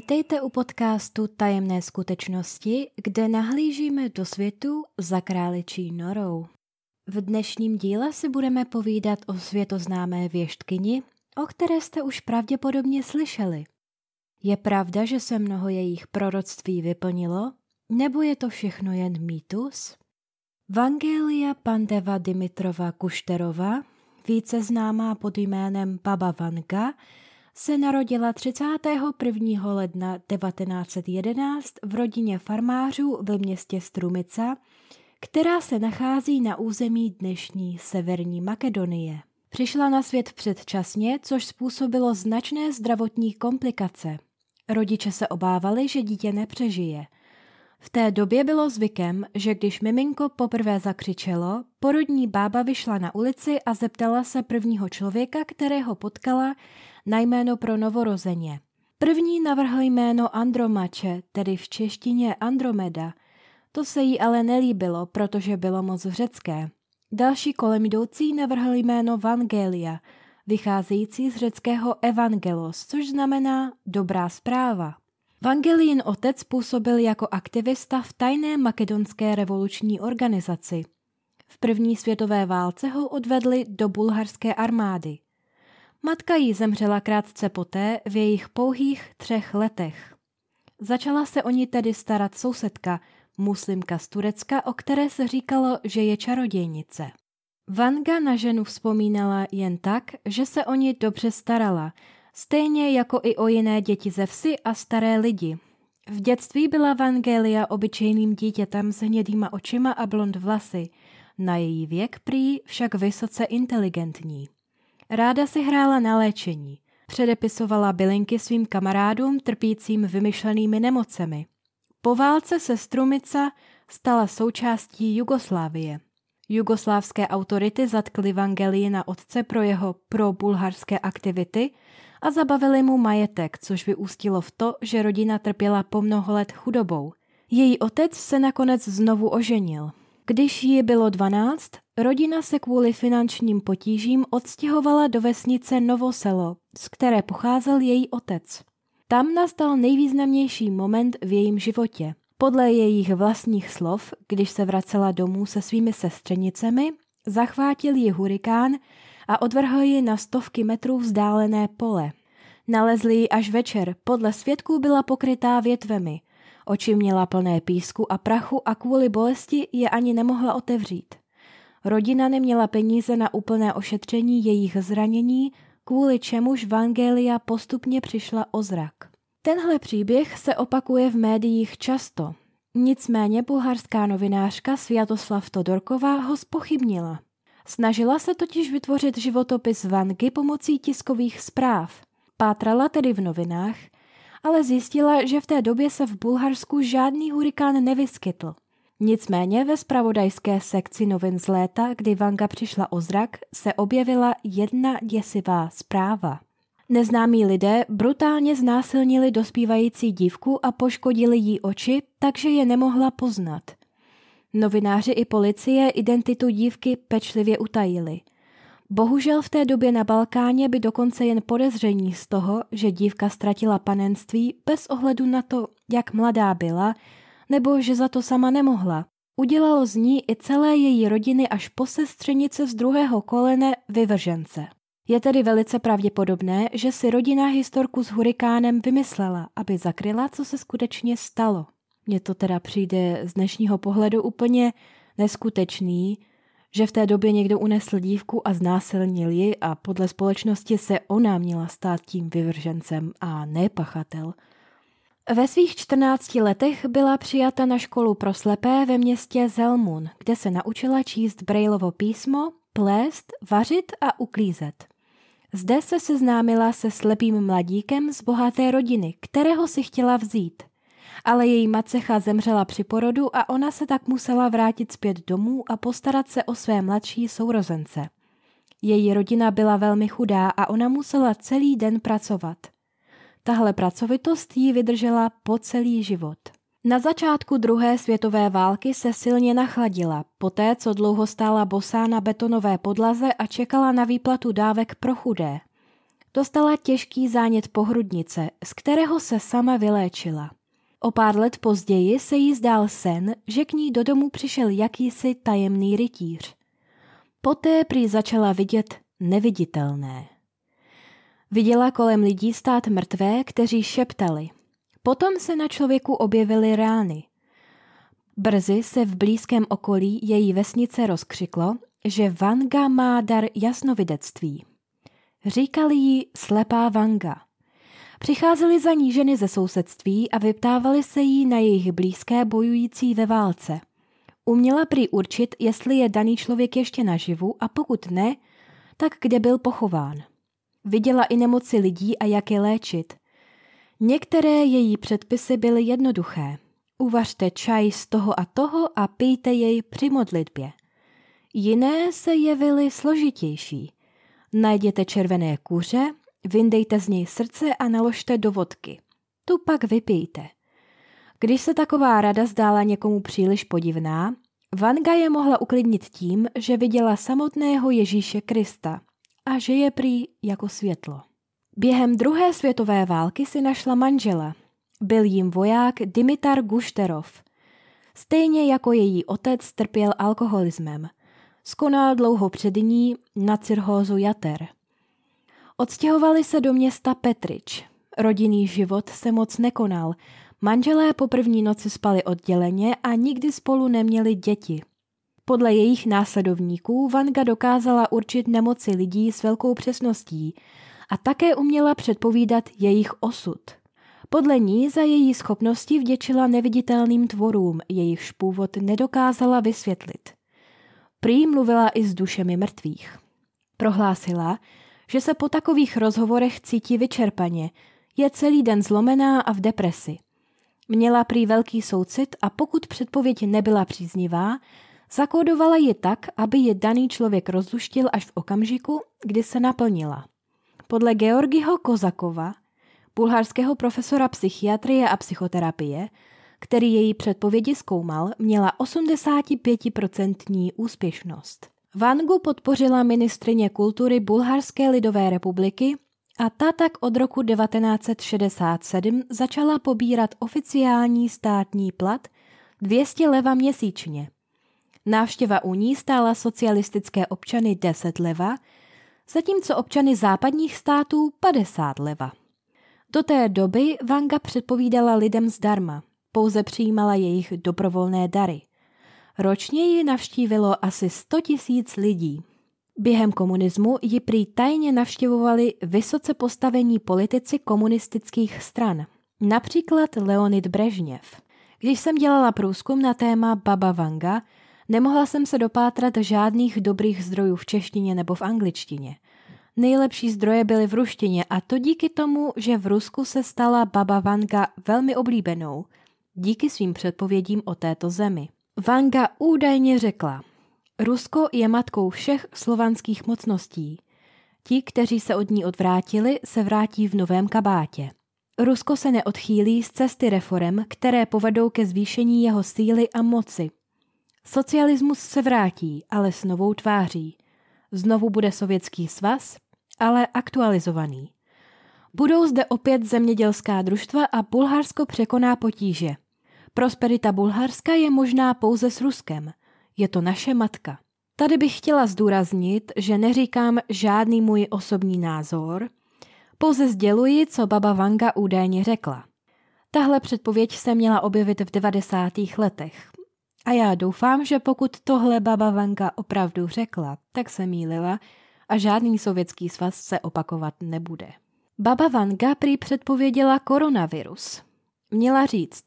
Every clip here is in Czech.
Vítejte u podcastu Tajemné skutečnosti, kde nahlížíme do světu za králičí norou. V dnešním díle si budeme povídat o světoznámé věštkyni, o které jste už pravděpodobně slyšeli. Je pravda, že se mnoho jejich proroctví vyplnilo, nebo je to všechno jen mýtus? Vangelia Pandeva Dimitrova Kušterova, více známá pod jménem Baba Vanga, se narodila 31. ledna 1911 v rodině farmářů ve městě Strumica, která se nachází na území dnešní Severní Makedonie. Přišla na svět předčasně, což způsobilo značné zdravotní komplikace. Rodiče se obávali, že dítě nepřežije. V té době bylo zvykem, že když miminko poprvé zakřičelo, porodní bába vyšla na ulici a zeptala se prvního člověka, kterého potkala, na jméno pro novorozeně. První navrhl jméno Andromače, tedy v češtině Andromeda. To se jí ale nelíbilo, protože bylo moc řecké. Další kolem jdoucí navrhl jméno Vangelia, vycházející z řeckého evangelos, což znamená dobrá zpráva. Vangelín otec působil jako aktivista v tajné makedonské revoluční organizaci. V první světové válce ho odvedli do bulharské armády. Matka jí zemřela krátce poté v jejich pouhých třech letech. Začala se o ní tedy starat sousedka, muslimka z Turecka, o které se říkalo, že je čarodějnice. Vanga na ženu vzpomínala jen tak, že se o ní dobře starala, stejně jako i o jiné děti ze vsi a staré lidi. V dětství byla Vangelia obyčejným dítětem s hnědýma očima a blond vlasy, na její věk prý však vysoce inteligentní. Ráda si hrála na léčení. Předepisovala bylinky svým kamarádům trpícím vymyšlenými nemocemi. Po válce se Strumica stala součástí Jugoslávie. Jugoslávské autority zatkly Vangelii na otce pro jeho pro-bulharské aktivity a zabavili mu majetek, což vyústilo v to, že rodina trpěla po mnoho let chudobou. Její otec se nakonec znovu oženil. Když jí bylo 12, rodina se kvůli finančním potížím odstěhovala do vesnice Novoselo, z které pocházel její otec. Tam nastal nejvýznamnější moment v jejím životě. Podle jejich vlastních slov, když se vracela domů se svými sestřenicemi, zachvátil ji hurikán a odvrhl ji na stovky metrů vzdálené pole. Nalezli ji až večer, podle svědků byla pokrytá větvemi – Oči měla plné písku a prachu a kvůli bolesti je ani nemohla otevřít. Rodina neměla peníze na úplné ošetření jejich zranění, kvůli čemuž Vangelia postupně přišla o zrak. Tenhle příběh se opakuje v médiích často. Nicméně bulharská novinářka Sviatoslav Todorková ho spochybnila. Snažila se totiž vytvořit životopis Vangy pomocí tiskových zpráv. Pátrala tedy v novinách, ale zjistila, že v té době se v Bulharsku žádný hurikán nevyskytl. Nicméně ve spravodajské sekci novin z léta, kdy Vanga přišla o zrak, se objevila jedna děsivá zpráva. Neznámí lidé brutálně znásilnili dospívající dívku a poškodili jí oči, takže je nemohla poznat. Novináři i policie identitu dívky pečlivě utajili. Bohužel v té době na Balkáně by dokonce jen podezření z toho, že dívka ztratila panenství bez ohledu na to, jak mladá byla, nebo že za to sama nemohla, udělalo z ní i celé její rodiny až po sestřenice z druhého kolene vyvržence. Je tedy velice pravděpodobné, že si rodina historku s hurikánem vymyslela, aby zakryla, co se skutečně stalo. Mně to teda přijde z dnešního pohledu úplně neskutečný, že v té době někdo unesl dívku a znásilnil ji a podle společnosti se ona měla stát tím vyvržencem a ne pachatel. Ve svých 14 letech byla přijata na školu pro slepé ve městě Zelmun, kde se naučila číst Brailovo písmo, plést, vařit a uklízet. Zde se seznámila se slepým mladíkem z bohaté rodiny, kterého si chtěla vzít ale její macecha zemřela při porodu a ona se tak musela vrátit zpět domů a postarat se o své mladší sourozence. Její rodina byla velmi chudá a ona musela celý den pracovat. Tahle pracovitost jí vydržela po celý život. Na začátku druhé světové války se silně nachladila, poté co dlouho stála bosá na betonové podlaze a čekala na výplatu dávek pro chudé. Dostala těžký zánět pohrudnice, z kterého se sama vyléčila. O pár let později se jí zdál sen, že k ní do domu přišel jakýsi tajemný rytíř. Poté prý začala vidět neviditelné. Viděla kolem lidí stát mrtvé, kteří šeptali. Potom se na člověku objevily rány. Brzy se v blízkém okolí její vesnice rozkřiklo, že Vanga má dar jasnovidectví. Říkali jí slepá Vanga. Přicházely za ní ženy ze sousedství a vyptávali se jí na jejich blízké bojující ve válce. Uměla prý určit, jestli je daný člověk ještě naživu a pokud ne, tak kde byl pochován. Viděla i nemoci lidí a jak je léčit. Některé její předpisy byly jednoduché. Uvařte čaj z toho a toho a pijte jej při modlitbě. Jiné se jevily složitější. Najděte červené kuře, vyndejte z něj srdce a naložte do vodky. Tu pak vypijte. Když se taková rada zdála někomu příliš podivná, Vanga je mohla uklidnit tím, že viděla samotného Ježíše Krista a že je prý jako světlo. Během druhé světové války si našla manžela. Byl jim voják Dimitar Gušterov. Stejně jako její otec trpěl alkoholismem. Skonal dlouho před ní na cirhózu jater. Odstěhovali se do města Petrič. Rodinný život se moc nekonal. Manželé po první noci spali odděleně a nikdy spolu neměli děti. Podle jejich následovníků Vanga dokázala určit nemoci lidí s velkou přesností a také uměla předpovídat jejich osud. Podle ní za její schopnosti vděčila neviditelným tvorům, jejichž původ nedokázala vysvětlit. Prý mluvila i s dušemi mrtvých. Prohlásila, že se po takových rozhovorech cítí vyčerpaně, je celý den zlomená a v depresi. Měla prý velký soucit a pokud předpověď nebyla příznivá, zakódovala ji tak, aby je daný člověk rozluštil až v okamžiku, kdy se naplnila. Podle Georgiho Kozakova, bulharského profesora psychiatrie a psychoterapie, který její předpovědi zkoumal, měla 85% úspěšnost. Vangu podpořila ministrině kultury Bulharské lidové republiky a ta tak od roku 1967 začala pobírat oficiální státní plat 200 leva měsíčně. Návštěva u ní stála socialistické občany 10 leva, zatímco občany západních států 50 leva. Do té doby Vanga předpovídala lidem zdarma, pouze přijímala jejich dobrovolné dary. Ročně ji navštívilo asi 100 tisíc lidí. Během komunismu ji prý tajně navštěvovali vysoce postavení politici komunistických stran, například Leonid Brežněv. Když jsem dělala průzkum na téma Baba Vanga, nemohla jsem se dopátrat žádných dobrých zdrojů v češtině nebo v angličtině. Nejlepší zdroje byly v ruštině a to díky tomu, že v Rusku se stala Baba Vanga velmi oblíbenou, díky svým předpovědím o této zemi. Vanga údajně řekla, Rusko je matkou všech slovanských mocností. Ti, kteří se od ní odvrátili, se vrátí v novém kabátě. Rusko se neodchýlí z cesty reform, které povedou ke zvýšení jeho síly a moci. Socialismus se vrátí, ale s novou tváří. Znovu bude sovětský svaz, ale aktualizovaný. Budou zde opět zemědělská družstva a Bulharsko překoná potíže. Prosperita Bulharska je možná pouze s Ruskem. Je to naše matka. Tady bych chtěla zdůraznit, že neříkám žádný můj osobní názor, pouze sděluji, co baba Vanga údajně řekla. Tahle předpověď se měla objevit v 90. letech. A já doufám, že pokud tohle baba Vanga opravdu řekla, tak se mýlila a žádný sovětský svaz se opakovat nebude. Baba Vanga prý předpověděla koronavirus. Měla říct,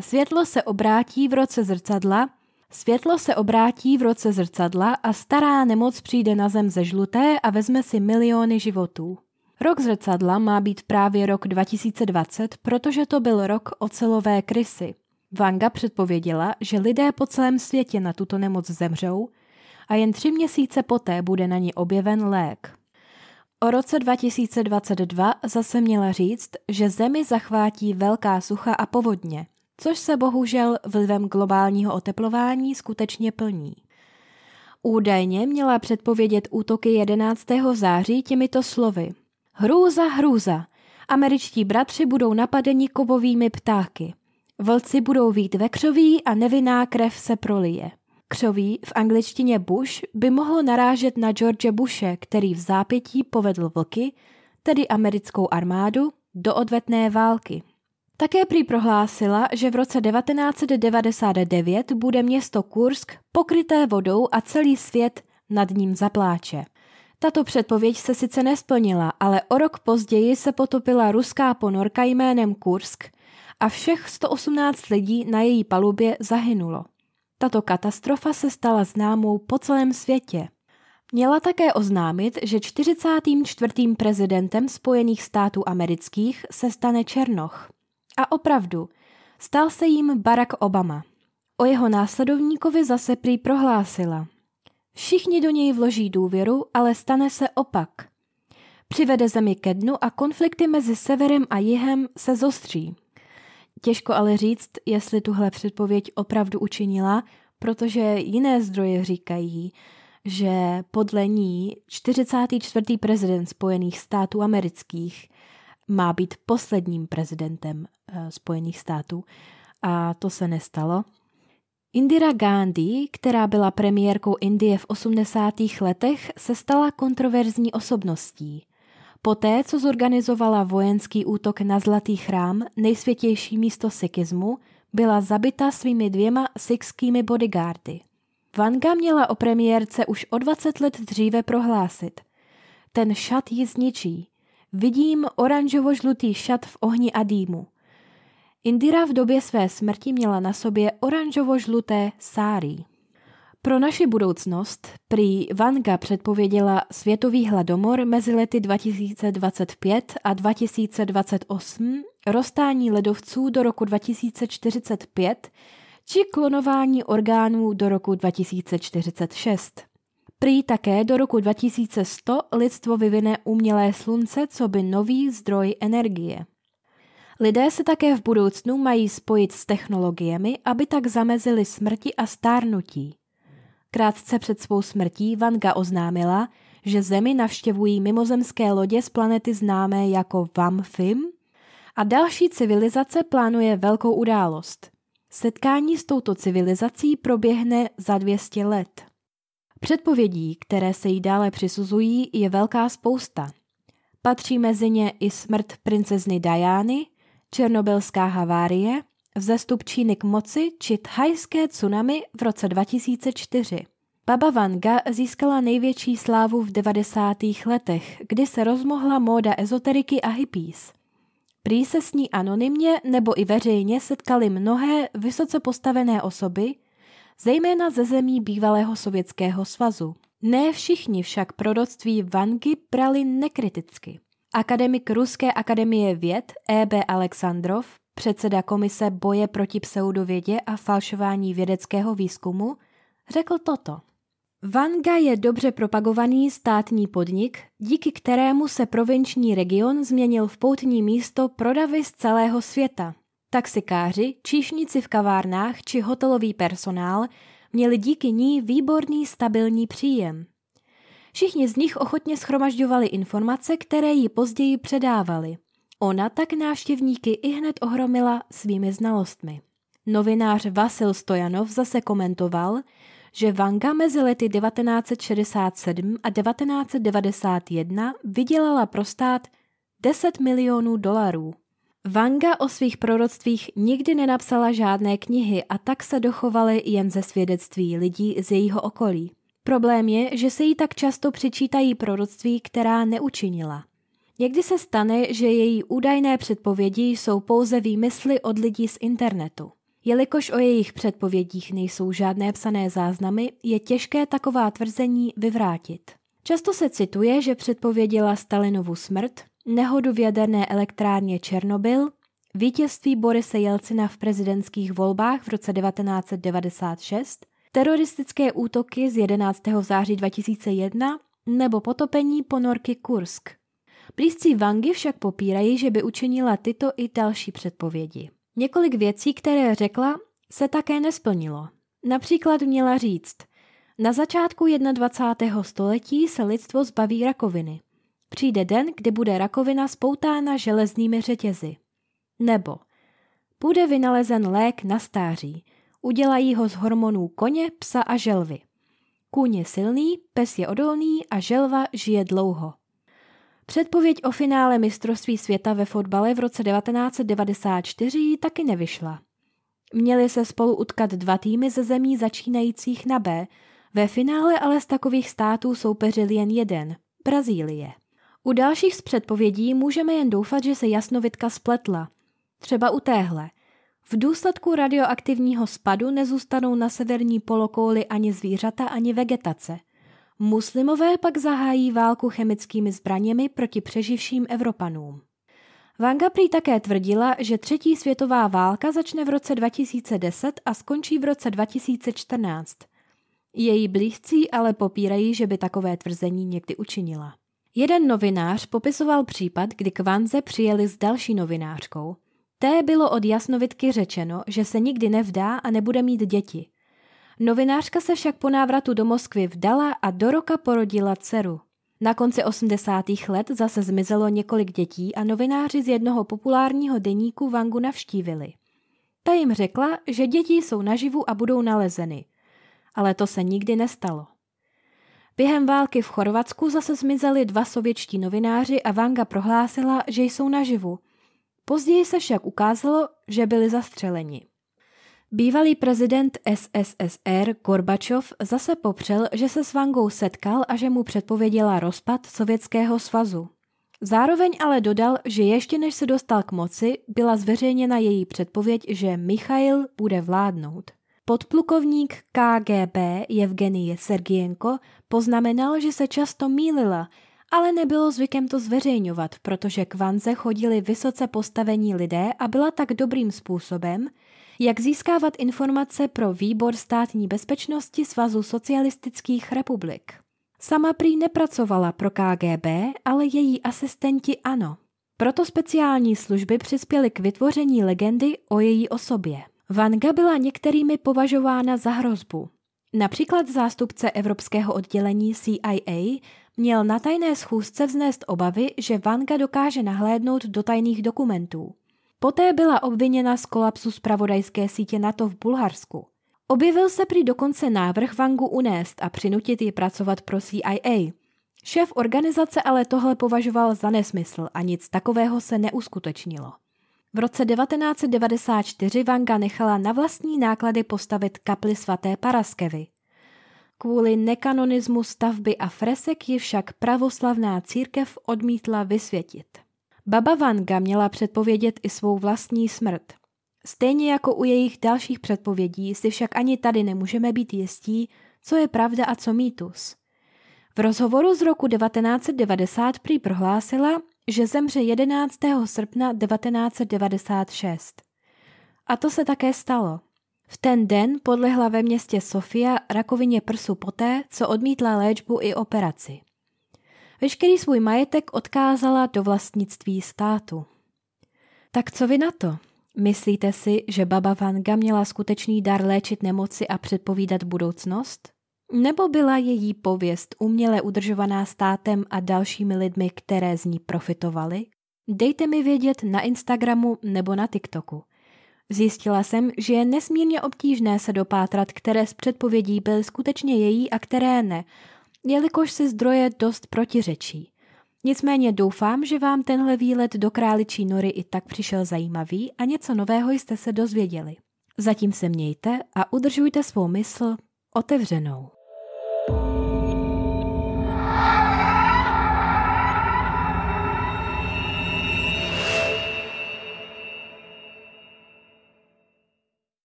světlo se obrátí v roce zrcadla, světlo se obrátí v roce zrcadla a stará nemoc přijde na zem ze žluté a vezme si miliony životů. Rok zrcadla má být právě rok 2020, protože to byl rok ocelové krysy. Vanga předpověděla, že lidé po celém světě na tuto nemoc zemřou a jen tři měsíce poté bude na ní objeven lék. O roce 2022 zase měla říct, že zemi zachvátí velká sucha a povodně, což se bohužel vlivem globálního oteplování skutečně plní. Údajně měla předpovědět útoky 11. září těmito slovy. Hrůza, hrůza. Američtí bratři budou napadeni kovovými ptáky. Vlci budou vít ve křoví a nevinná krev se prolije. Křoví, v angličtině Bush, by mohlo narážet na George Bushe, který v zápětí povedl vlky, tedy americkou armádu, do odvetné války. Také prý prohlásila, že v roce 1999 bude město Kursk pokryté vodou a celý svět nad ním zapláče. Tato předpověď se sice nesplnila, ale o rok později se potopila ruská ponorka jménem Kursk a všech 118 lidí na její palubě zahynulo. Tato katastrofa se stala známou po celém světě. Měla také oznámit, že 44. prezidentem Spojených států amerických se stane Černoch. A opravdu, stal se jim Barack Obama. O jeho následovníkovi zase prý prohlásila. Všichni do něj vloží důvěru, ale stane se opak. Přivede zemi ke dnu a konflikty mezi severem a jihem se zostří. Těžko ale říct, jestli tuhle předpověď opravdu učinila, protože jiné zdroje říkají, že podle ní 44. prezident Spojených států amerických má být posledním prezidentem eh, Spojených států a to se nestalo. Indira Gandhi, která byla premiérkou Indie v 80. letech, se stala kontroverzní osobností. Poté, co zorganizovala vojenský útok na Zlatý chrám, nejsvětější místo sikismu, byla zabita svými dvěma sikskými bodyguardy. Vanga měla o premiérce už o 20 let dříve prohlásit. Ten šat ji zničí. Vidím oranžovo-žlutý šat v ohni a dýmu. Indira v době své smrti měla na sobě oranžovo-žluté sáry. Pro naši budoucnost prý Vanga předpověděla světový hladomor mezi lety 2025 a 2028, roztání ledovců do roku 2045 či klonování orgánů do roku 2046. Prý také do roku 2100 lidstvo vyvine umělé slunce, co by nový zdroj energie. Lidé se také v budoucnu mají spojit s technologiemi, aby tak zamezili smrti a stárnutí. Krátce před svou smrtí Vanga oznámila, že Zemi navštěvují mimozemské lodě z planety známé jako Vamfim a další civilizace plánuje velkou událost. Setkání s touto civilizací proběhne za 200 let. Předpovědí, které se jí dále přisuzují, je velká spousta. Patří mezi ně i smrt princezny Diany, černobylská havárie, vzestup Číny k moci či thajské tsunami v roce 2004. Baba Vanga získala největší slávu v 90. letech, kdy se rozmohla móda ezoteriky a hippies. Prý se s ní anonymně nebo i veřejně setkali mnohé vysoce postavené osoby, zejména ze zemí bývalého sovětského svazu. Ne všichni však proroctví Vangy brali nekriticky. Akademik Ruské akademie věd E.B. Alexandrov, předseda komise boje proti pseudovědě a falšování vědeckého výzkumu, řekl toto. Vanga je dobře propagovaný státní podnik, díky kterému se provinční region změnil v poutní místo pro davy z celého světa. Taxikáři, číšníci v kavárnách či hotelový personál měli díky ní výborný stabilní příjem. Všichni z nich ochotně schromažďovali informace, které jí později předávali. Ona tak návštěvníky i hned ohromila svými znalostmi. Novinář Vasil Stojanov zase komentoval, že Vanga mezi lety 1967 a 1991 vydělala pro stát 10 milionů dolarů. Vanga o svých proroctvích nikdy nenapsala žádné knihy a tak se dochovaly jen ze svědectví lidí z jejího okolí. Problém je, že se jí tak často přičítají proroctví, která neučinila. Někdy se stane, že její údajné předpovědi jsou pouze výmysly od lidí z internetu. Jelikož o jejich předpovědích nejsou žádné psané záznamy, je těžké taková tvrzení vyvrátit. Často se cituje, že předpověděla Stalinovu smrt, nehodu v jaderné elektrárně Černobyl, vítězství Borise Jelcina v prezidentských volbách v roce 1996, teroristické útoky z 11. září 2001 nebo potopení ponorky Kursk. Blízcí Vangy však popírají, že by učinila tyto i další předpovědi. Několik věcí, které řekla, se také nesplnilo. Například měla říct, na začátku 21. století se lidstvo zbaví rakoviny. Přijde den, kdy bude rakovina spoutána železnými řetězy. Nebo bude vynalezen lék na stáří. Udělají ho z hormonů koně, psa a želvy. Kůň je silný, pes je odolný a želva žije dlouho. Předpověď o finále mistrovství světa ve fotbale v roce 1994 taky nevyšla. Měli se spolu utkat dva týmy ze zemí začínajících na B, ve finále ale z takových států soupeřil jen jeden – Brazílie. U dalších z předpovědí můžeme jen doufat, že se jasnovitka spletla. Třeba u téhle. V důsledku radioaktivního spadu nezůstanou na severní polokouli ani zvířata, ani vegetace. Muslimové pak zahájí válku chemickými zbraněmi proti přeživším Evropanům. Vanga prý také tvrdila, že třetí světová válka začne v roce 2010 a skončí v roce 2014. Její blízcí ale popírají, že by takové tvrzení někdy učinila. Jeden novinář popisoval případ, kdy k Vanze přijeli s další novinářkou. Té bylo od jasnovitky řečeno, že se nikdy nevdá a nebude mít děti. Novinářka se však po návratu do Moskvy vdala a do roka porodila dceru. Na konci 80. let zase zmizelo několik dětí a novináři z jednoho populárního deníku Vangu navštívili. Ta jim řekla, že děti jsou naživu a budou nalezeny. Ale to se nikdy nestalo. Během války v Chorvatsku zase zmizeli dva sovětští novináři a Vanga prohlásila, že jsou naživu. Později se však ukázalo, že byli zastřeleni. Bývalý prezident SSSR Gorbačov zase popřel, že se s Vangou setkal a že mu předpověděla rozpad Sovětského svazu. Zároveň ale dodal, že ještě než se dostal k moci, byla zveřejněna její předpověď, že Michail bude vládnout. Podplukovník KGB Evgenie Sergienko poznamenal, že se často mýlila, ale nebylo zvykem to zveřejňovat, protože k Vanze chodili vysoce postavení lidé a byla tak dobrým způsobem, jak získávat informace pro výbor státní bezpečnosti Svazu socialistických republik. Sama prý nepracovala pro KGB, ale její asistenti ano. Proto speciální služby přispěly k vytvoření legendy o její osobě. Vanga byla některými považována za hrozbu. Například zástupce evropského oddělení CIA měl na tajné schůzce vznést obavy, že Vanga dokáže nahlédnout do tajných dokumentů. Poté byla obviněna z kolapsu zpravodajské sítě NATO v Bulharsku. Objevil se prý dokonce návrh Vangu unést a přinutit ji pracovat pro CIA. Šéf organizace ale tohle považoval za nesmysl a nic takového se neuskutečnilo. V roce 1994 Vanga nechala na vlastní náklady postavit kapli svaté Paraskevy. Kvůli nekanonismu stavby a fresek ji však pravoslavná církev odmítla vysvětit. Baba Vanga měla předpovědět i svou vlastní smrt. Stejně jako u jejich dalších předpovědí si však ani tady nemůžeme být jistí, co je pravda a co mýtus. V rozhovoru z roku 1990 prý prohlásila, že zemře 11. srpna 1996. A to se také stalo. V ten den podlehla ve městě Sofia rakovině prsu poté, co odmítla léčbu i operaci. Veškerý svůj majetek odkázala do vlastnictví státu. Tak co vy na to? Myslíte si, že baba Vanga měla skutečný dar léčit nemoci a předpovídat budoucnost? Nebo byla její pověst uměle udržovaná státem a dalšími lidmi, které z ní profitovali? Dejte mi vědět na Instagramu nebo na TikToku. Zjistila jsem, že je nesmírně obtížné se dopátrat, které z předpovědí byly skutečně její a které ne, jelikož si zdroje dost protiřečí. Nicméně doufám, že vám tenhle výlet do králičí nory i tak přišel zajímavý a něco nového jste se dozvěděli. Zatím se mějte a udržujte svou mysl otevřenou.